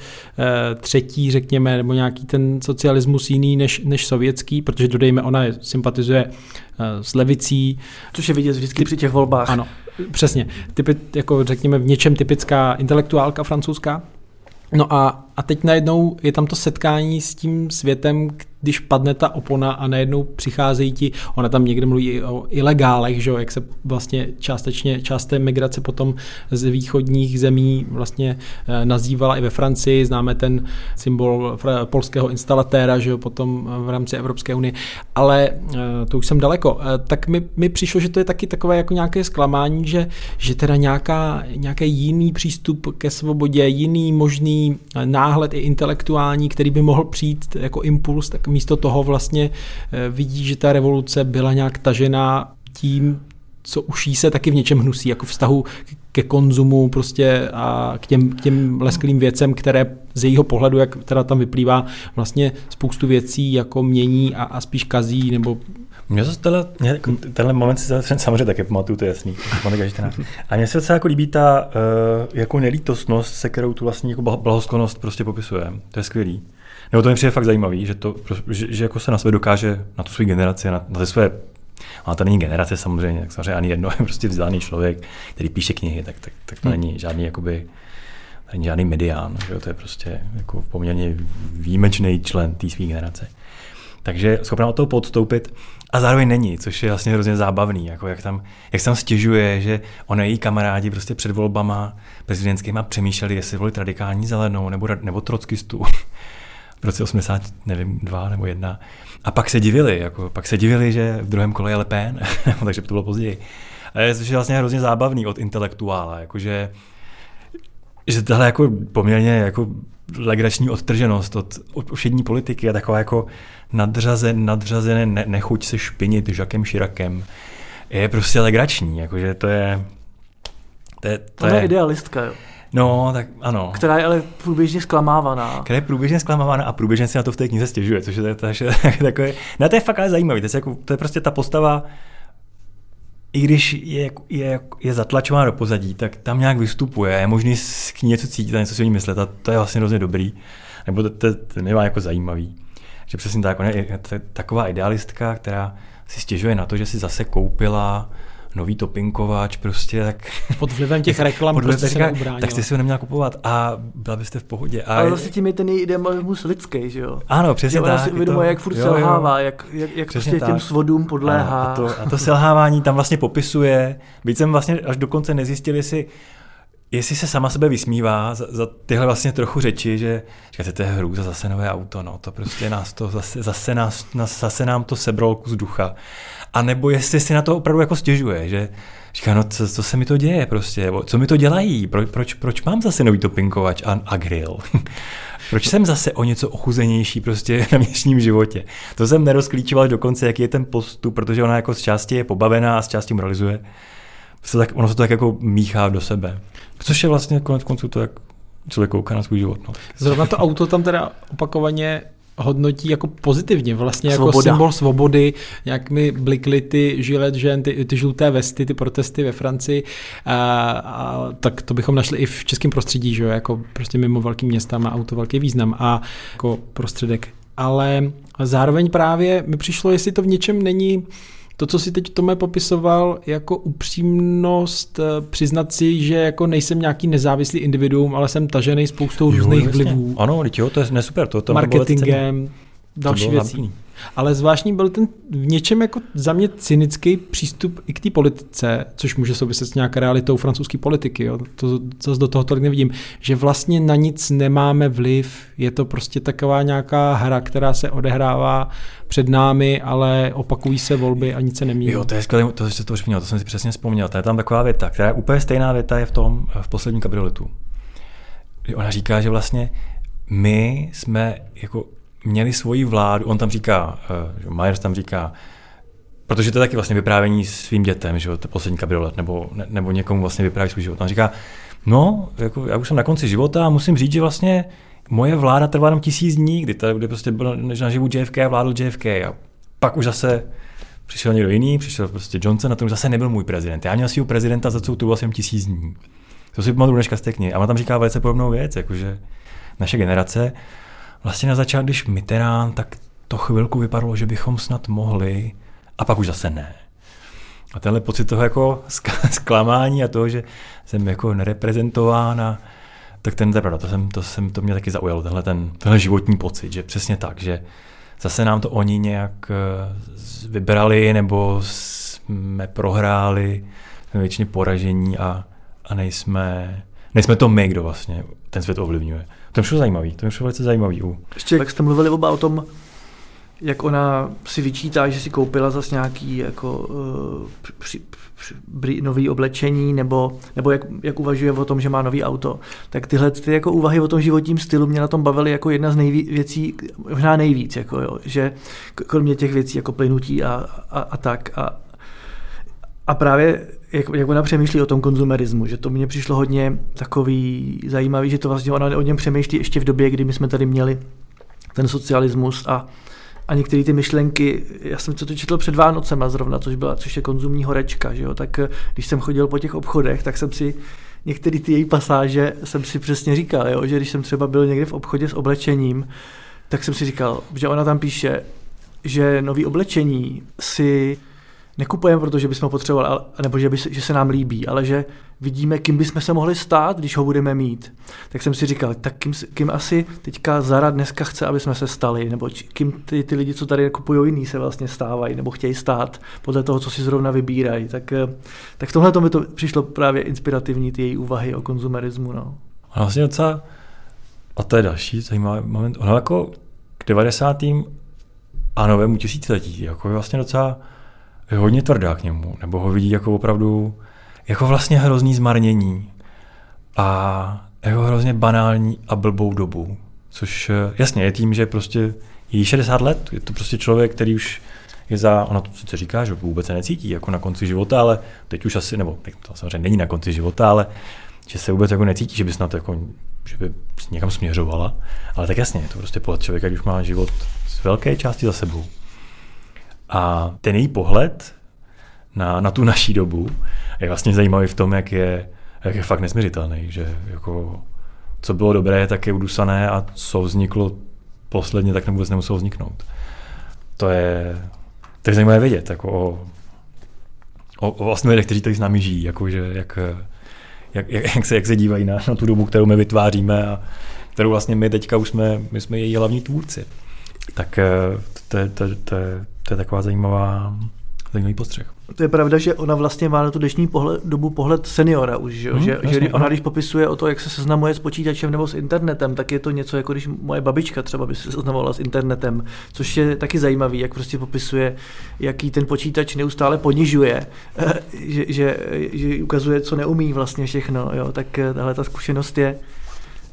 třetí, řekněme, nebo nějaký ten socialismus jiný než, než sovětský, protože dodejme, ona je, sympatizuje e, s levicí. Což je vidět vždycky při těch volbách. Ano, přesně. Typy, jako řekněme v něčem typická intelektuálka francouzská. No a, a teď najednou je tam to setkání s tím světem, když padne ta opona a najednou přicházejí ti, ona tam někde mluví o ilegálech, že jak se vlastně částečně, část té migrace potom z východních zemí vlastně eh, nazývala i ve Francii, známe ten symbol polského instalatéra, že jo, potom v rámci Evropské unie, ale eh, to už jsem daleko. Eh, tak mi, mi přišlo, že to je taky takové jako nějaké zklamání, že, že teda nějaká, nějaký jiný přístup ke svobodě, jiný možný náhled i intelektuální, který by mohl přijít jako impuls, tak místo toho vlastně eh, vidí, že ta revoluce byla nějak tažená tím, co už jí se taky v něčem hnusí, jako vztahu ke konzumu prostě a k těm, k těm lesklým věcem, které z jejího pohledu, jak teda tam vyplývá, vlastně spoustu věcí jako mění a, a spíš kazí nebo mě zase tenhle, mě, tenhle moment si samozřejmě taky pamatuju, to je jasný. A mně se docela jako líbí ta uh, jako nelítostnost, se kterou tu vlastně jako blahosklonost prostě popisuje. To je skvělý. Nebo to mi přijde fakt zajímavý, že, to, že, že jako se na sebe dokáže, na tu svou generaci, na, na ty své a to není generace samozřejmě, tak samozřejmě ani jedno, je prostě vzdělaný člověk, který píše knihy, tak, tak, tak to hmm. není žádný jakoby, není žádný medián, že to je prostě jako poměrně výjimečný člen té své generace. Takže schopná od toho podstoupit a zároveň není, což je vlastně hrozně zábavný, jako jak tam, jak tam stěžuje, že ona její kamarádi prostě před volbama prezidentskýma přemýšleli, jestli volit radikální zelenou nebo, nebo trockistu v roce 80, nevím, dva nebo jedna. A pak se divili, jako, pak se divili, že v druhém kole je Le Pen, takže to bylo později. A je to vlastně hrozně zábavný od intelektuála, jakože že tohle jako poměrně jako legrační odtrženost od, od všední politiky a taková jako nadřazen, nadřazené ne, nechuť se špinit Žakem Širakem je prostě legrační, jakože to je... To je, to je, je idealistka, jo. No, tak ano. Která je ale průběžně zklamávaná. Která je průběžně zklamávaná a průběžně si na to v té knize stěžuje, což je, takové... No to je fakt ale zajímavý, to je, jako, to je prostě ta postava, i když je, je, je zatlačována do pozadí, tak tam nějak vystupuje, je možný k ní něco cítit a něco si o ní myslet a to je vlastně hrozně dobrý. Nebo to, to, to nemá jako zajímavý. Že přesně tak, ona je taková idealistka, která si stěžuje na to, že si zase koupila nový topinkovač, prostě tak... Pod vlivem těch reklam prostě se neubránila. Tak jste si ho neměla kupovat a byla byste v pohodě. A Ale zase tím je ten její idealismus lidský, že jo? Ano, přesně tak. si uvědomuje, jak furt jo, selhává, jak, jak, jak prostě tak. těm svodům podléhá. A, a, to, a to selhávání tam vlastně popisuje. Byť jsem vlastně až dokonce nezjistil, jestli jestli se sama sebe vysmívá za, za tyhle vlastně trochu řeči, že říkáte, to je hrůza, zase nové auto, no, to prostě nás to, zase, zase, nás, nás, zase nám to sebralo kus ducha. A nebo jestli si na to opravdu jako stěžuje, že říká, no co, co se mi to děje prostě, co mi to dělají, Pro, proč, proč mám zase nový topinkovač a, a grill? proč jsem zase o něco ochuzenější prostě na městním životě? To jsem nerozklíčoval dokonce, jaký je ten postup, protože ona jako z části je pobavená a z části moralizuje. Ono se to tak jako míchá do sebe. Což je vlastně konec konců to, jak člověk kouká na svůj život. No. Zrovna to auto tam teda opakovaně hodnotí jako pozitivně, vlastně jako Svoboda. symbol svobody, jak mi blikly ty žilet žen, ty, ty žluté vesty, ty protesty ve Francii, a, a, tak to bychom našli i v českém prostředí, že jo, jako prostě mimo velký města má auto velký význam a jako prostředek. Ale zároveň právě mi přišlo, jestli to v něčem není to, co si teď Tome popisoval jako upřímnost, eh, přiznat si, že jako nejsem nějaký nezávislý individuum, ale jsem tažený spoustou jo, různých jasně. vlivů. Ano, jo, to je nesuper. To, to marketingem, další věcí. Ale zvláštní byl ten v něčem jako za mě cynický přístup i k té politice, což může souviset s nějakou realitou francouzské politiky. Jo. To zase do toho tolik nevidím. Že vlastně na nic nemáme vliv. Je to prostě taková nějaká hra, která se odehrává před námi, ale opakují se volby a nic se nemění. Jo, to je skvělé, to, to, to, jsem si přesně vzpomněl. To je tam taková věta, která je úplně stejná věta je v tom, v posledním kabrioletu. Ona říká, že vlastně my jsme jako měli svoji vládu, on tam říká, uh, Myers tam říká, protože to je taky vlastně vyprávění svým dětem, že jo, to poslední kabriolet, nebo, ne, nebo někomu vlastně vypráví svůj život. On říká, no, jako, já už jsem na konci života a musím říct, že vlastně moje vláda trvá jenom tisíc dní, kdy, to, kdy prostě byl naživu JFK a vládl JFK a pak už zase přišel někdo jiný, přišel prostě Johnson a to už zase nebyl můj prezident. Já měl svého prezidenta za celou tu vlastně tisíc dní. To si pamatuju dneška z té knihy. A on tam říká velice podobnou věc, jakože naše generace vlastně na začátku, když Mitterrand, tak to chvilku vypadalo, že bychom snad mohli, a pak už zase ne. A tenhle pocit toho jako zklamání a toho, že jsem jako nereprezentován a tak ten, to pravda, to, jsem, to, jsem, to mě taky zaujalo, tenhle, ten, tenhle životní pocit, že přesně tak, že zase nám to oni nějak eh, vybrali nebo jsme prohráli, jsme většině poražení a, a nejsme, nejsme to my, kdo vlastně ten svět ovlivňuje. To je zajímavý, to je velice zajímavý. Ještě jak jste mluvili oba o tom, jak ona si vyčítá, že si koupila zase nějaký jako uh, při, při, nový oblečení, nebo, nebo jak, jak, uvažuje o tom, že má nový auto. Tak tyhle ty jako úvahy o tom životním stylu mě na tom bavily jako jedna z nejví, věcí, možná nejvíc, jako jo, že kromě těch věcí jako plynutí a, a, a tak. A, a právě jak, jak ona přemýšlí o tom konzumerismu, že to mně přišlo hodně takový zajímavý, že to vlastně ona o něm přemýšlí ještě v době, kdy my jsme tady měli ten socialismus a, a některé ty myšlenky, já jsem to četl před Vánocema zrovna, což byla, což je konzumní horečka, že jo, tak eh, když jsem chodil po těch obchodech, tak jsem si některé ty její pasáže jsem si přesně říkal, jo, že když jsem třeba byl někde v obchodě s oblečením, tak jsem si říkal, že ona tam píše, že nový oblečení si nekupujeme, protože bychom potřebovali, nebo že, by se, že se nám líbí, ale že vidíme, kým bychom se mohli stát, když ho budeme mít. Tak jsem si říkal, tak kým, kým asi teďka Zara dneska chce, aby jsme se stali, nebo kým ty, ty lidi, co tady kupují jiný, se vlastně stávají, nebo chtějí stát podle toho, co si zrovna vybírají. Tak, eh, tak v tomhle to mi to přišlo právě inspirativní, ty její úvahy o konzumerismu. No. A vlastně docela, a to je další zajímavý moment, ona jako k 90. a novému tisíciletí, jako vlastně docela je hodně tvrdá k němu, nebo ho vidí jako opravdu jako vlastně hrozný zmarnění a jako hrozně banální a blbou dobu. Což eh, jasně je tím, že prostě je 60 let, je to prostě člověk, který už je za, ona to sice říká, že vůbec se necítí jako na konci života, ale teď už asi, nebo to samozřejmě není na konci života, ale že se vůbec jako necítí, že by snad jako, že by někam směřovala. Ale tak jasně, je to prostě pohled člověka, když už má život z velké části za sebou. A ten její pohled na, na tu naší dobu je vlastně zajímavý v tom, jak je, jak je fakt nesměřitelný, že jako co bylo dobré, tak je udusané a co vzniklo posledně, tak vůbec nemuselo vzniknout. To je, to je zajímavé vědět, jako o, o, o vlastně lidech, kteří tady s námi žijí, jako že jak, jak, jak, jak, se, jak se dívají na, na tu dobu, kterou my vytváříme a kterou vlastně my teďka už jsme, my jsme její hlavní tvůrci. Tak eh, to, to, to, to, to je taková zajímavá, zajímavý postřeh. To je pravda, že ona vlastně má na tu dnešní pohled, dobu pohled seniora už, že, hmm, že, jasně, že ona když popisuje o to, jak se seznamuje s počítačem nebo s internetem, tak je to něco jako když moje babička třeba by se seznamovala s internetem, což je taky zajímavý, jak prostě popisuje, jaký ten počítač neustále ponižuje, že, že, že ukazuje, co neumí vlastně všechno, jo, tak tahle ta zkušenost je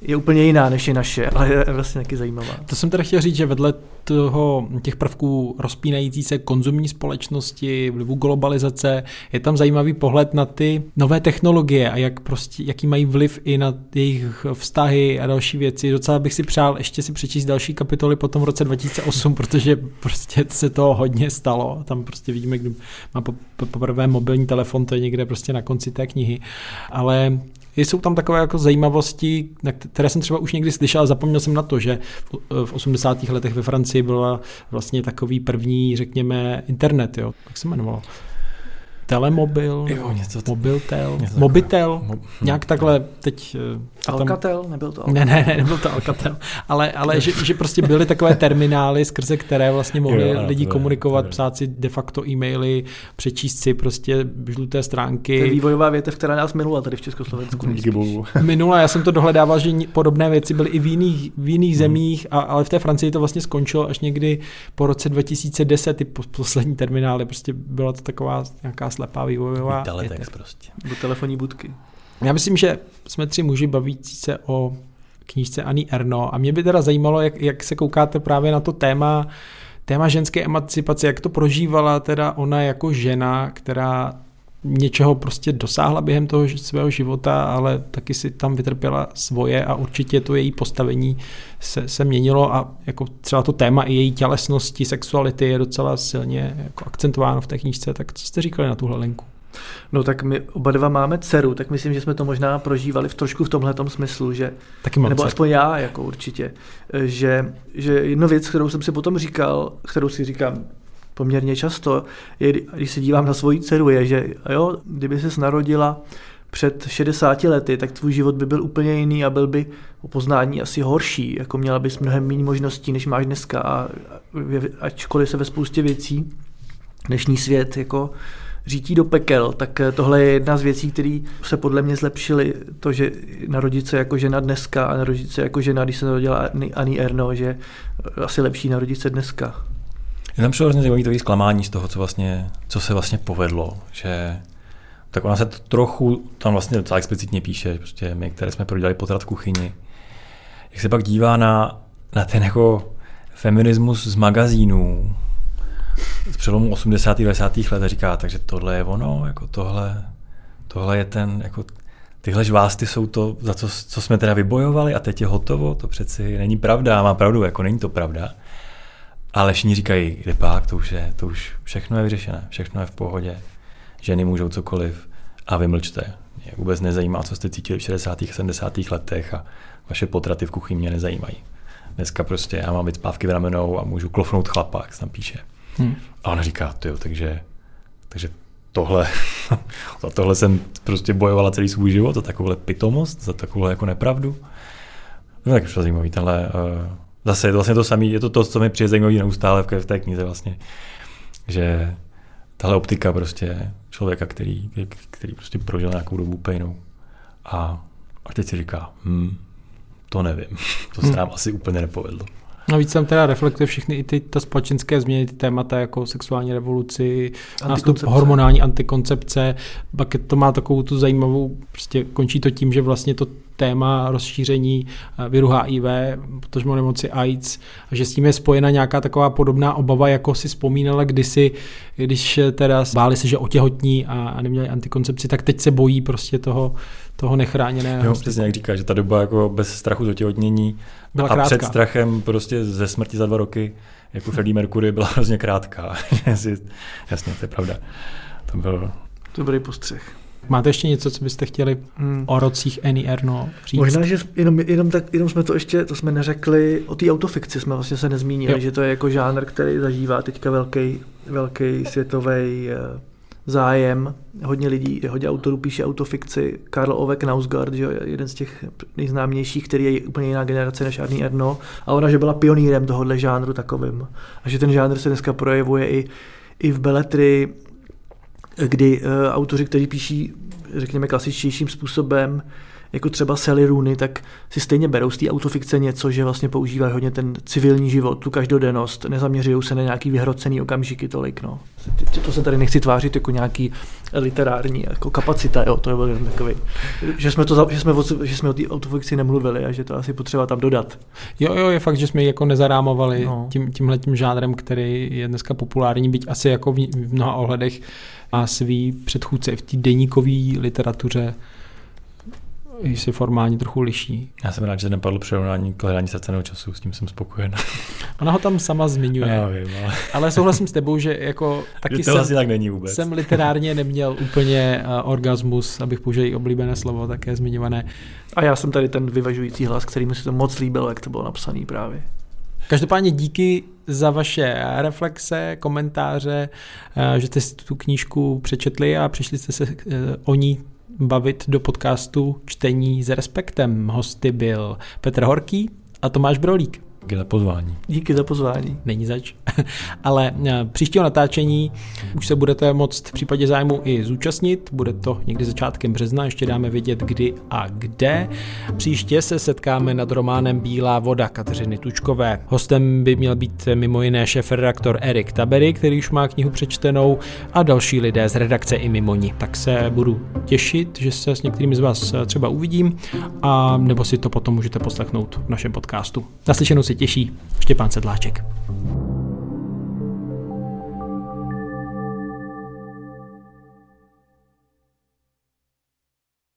je úplně jiná než je naše, ale je vlastně taky zajímavá. To jsem teda chtěl říct, že vedle toho, těch prvků rozpínající se konzumní společnosti, vlivu globalizace, je tam zajímavý pohled na ty nové technologie a jak prostě, jaký mají vliv i na jejich vztahy a další věci. Docela bych si přál ještě si přečíst další kapitoly po tom roce 2008, protože prostě se to hodně stalo. Tam prostě vidíme, kdo má poprvé mobilní telefon, to je někde prostě na konci té knihy. Ale jsou tam takové jako zajímavosti, které jsem třeba už někdy slyšel, zapomněl jsem na to, že v 80. letech ve Francii byla vlastně takový první, řekněme, internet, jo. Jak se jmenovalo? Telemobil, jo, něco to, mobiltel, něco mobitel, mo, nějak takhle teď... Eh, Alcatel, nebyl to Alcatel. Ne, ne, ne, nebyl to Alcatel, ale, ale že, že prostě byly takové terminály, skrze které vlastně mohli jo, lidi komunikovat, psát si de facto e-maily, přečíst si prostě žluté stránky. To je vývojová větev, která nás minula tady v Československu. Díky bohu. Minula, já jsem to dohledával, že podobné věci byly i v jiných, v jiných hmm. zemích, a, ale v té Francii to vlastně skončilo až někdy po roce 2010, ty poslední terminály, prostě byla to taková nějaká slepá vývojová. Teletext prostě. Nebo telefonní budky. Já myslím, že jsme tři muži bavící se o knížce Ani Erno a mě by teda zajímalo, jak, jak se koukáte právě na to téma, téma ženské emancipace, jak to prožívala teda ona jako žena, která něčeho prostě dosáhla během toho svého života, ale taky si tam vytrpěla svoje a určitě to její postavení se, se měnilo a jako třeba to téma i její tělesnosti, sexuality je docela silně jako akcentováno v té knížce, tak co jste říkali na tuhle linku? No tak my oba dva máme dceru, tak myslím, že jsme to možná prožívali v trošku v tomhle smyslu, že, Taky mám nebo aspoň já jako určitě, že, že jednu věc, kterou jsem si potom říkal, kterou si říkám poměrně často, je, když se dívám na svoji dceru, je, že jo, kdyby se narodila před 60 lety, tak tvůj život by byl úplně jiný a byl by o poznání asi horší, jako měla bys mnohem méně možností, než máš dneska a ačkoliv se ve spoustě věcí dnešní svět jako řítí do pekel, tak tohle je jedna z věcí, které se podle mě zlepšily. To, že narodit se jako žena dneska a narodit se jako žena, když se narodila Ani Erno, že asi lepší narodit se dneska. Je tam přišlo hrozně zajímavé zklamání z toho, co, vlastně, co se vlastně povedlo, že tak ona se to trochu tam vlastně docela explicitně píše, prostě my, které jsme prodělali potrat v kuchyni. Jak se pak dívá na, na ten jako feminismus z magazínů z přelomu 80. a 90. let a říká, takže tohle je ono, jako tohle, tohle je ten, jako tyhle žvásty jsou to, za co, co jsme teda vybojovali a teď je hotovo, to přeci není pravda, má pravdu, jako není to pravda. Ale všichni říkají, kde pak, to už, je, to už všechno je vyřešené, všechno je v pohodě. Ženy můžou cokoliv a vy mlčte. Mě vůbec nezajímá, co jste cítili v 60. a 70. letech a vaše potraty v kuchyni mě nezajímají. Dneska prostě já mám spávky v ramenou a můžu klofnout chlapa, jak se tam píše. Hmm. A ona říká, jo, takže, takže tohle, za tohle jsem prostě bojovala celý svůj život, za takovouhle pitomost, za takovou jako nepravdu. No tak to zajímavý, tenhle uh, Zase je to vlastně to samé, je to to, co mi přijde zajímavé neustále v té knize vlastně, že tahle optika prostě člověka, který, který prostě prožil nějakou dobu pejnou a, a teď si říká, hm, to nevím, to se hm. nám hmm. asi úplně nepovedlo. víc tam teda reflektuje všechny i ty ta společenské změny, ty témata jako sexuální revoluci, nástup hormonální antikoncepce, pak to má takovou tu zajímavou, prostě končí to tím, že vlastně to téma rozšíření eh, viru HIV, potažmo nemoci AIDS, a že s tím je spojena nějaká taková podobná obava, jako si vzpomínala kdysi, když teda báli se, že otěhotní a, a neměli antikoncepci, tak teď se bojí prostě toho, toho nechráněného. Jo, přesně jak říkáš, že ta doba jako bez strachu z otěhotnění byla a krátká. před strachem prostě ze smrti za dva roky, jako Freddie Mercury, byla hrozně krátká. Jasně, to je pravda. To byl... Dobrý postřeh. Máte ještě něco, co byste chtěli hmm. o rocích Annie Erno říct? Možná, že jenom, jenom, tak, jenom jsme to ještě, to jsme neřekli, o té autofikci jsme vlastně se nezmínili, jo. že to je jako žánr, který zažívá teďka velký, velký světový eh, zájem. Hodně lidí, hodně autorů píše autofikci. Karl Ove Knausgaard, že jeden z těch nejznámějších, který je úplně jiná generace než Arnie Erno. A ona, že byla pionýrem tohohle žánru takovým. A že ten žánr se dneska projevuje i, i v beletry, kdy uh, autoři, kteří píší, řekněme, klasičtějším způsobem, jako třeba Sally Rooney, tak si stejně berou z té autofikce něco, že vlastně používají hodně ten civilní život, tu každodennost, nezaměřují se na nějaký vyhrocený okamžiky tolik. No. To se tady nechci tvářit jako nějaký literární jako kapacita, jo, to je takový, že jsme, to, že jsme, o, že jsme o té autofikci nemluvili a že to asi potřeba tam dodat. Jo, jo, je fakt, že jsme ji jako nezarámovali no. tím, tímhle tím žánrem, který je dneska populární, byť asi jako v, v mnoha ohledech má svý předchůdce v té deníkové literatuře se formálně trochu liší. Já jsem rád, že nepadlo přirovnání k hledání ztraceného času, s tím jsem spokojen. Ona ho tam sama zmiňuje. Já vím, ale... ale souhlasím s tebou, že jako taky to jsem, tak není vůbec. jsem literárně neměl úplně uh, orgasmus, abych použil její oblíbené slovo, také zmiňované. A já jsem tady ten vyvažující hlas, který mi se to moc líbilo, jak to bylo napsané právě. Každopádně díky za vaše reflexe, komentáře, eh, že jste si tu knížku přečetli a přišli jste se eh, o ní bavit do podcastu Čtení s respektem. Hosty byl Petr Horký a Tomáš Brolík. Díky za pozvání. Díky za pozvání. Není zač. Ale eh, příštího natáčení už se budete moct v případě zájmu i zúčastnit. Bude to někdy začátkem března, ještě dáme vědět kdy a kde. Příště se setkáme nad románem Bílá voda Kateřiny Tučkové. Hostem by měl být mimo jiné šéf-redaktor Erik Tabery, který už má knihu přečtenou a další lidé z redakce i mimo ní. Tak se budu těšit, že se s některými z vás eh, třeba uvidím a nebo si to potom můžete poslechnout v našem podcastu. Naslyšenou si těší Štěpán Sedláček.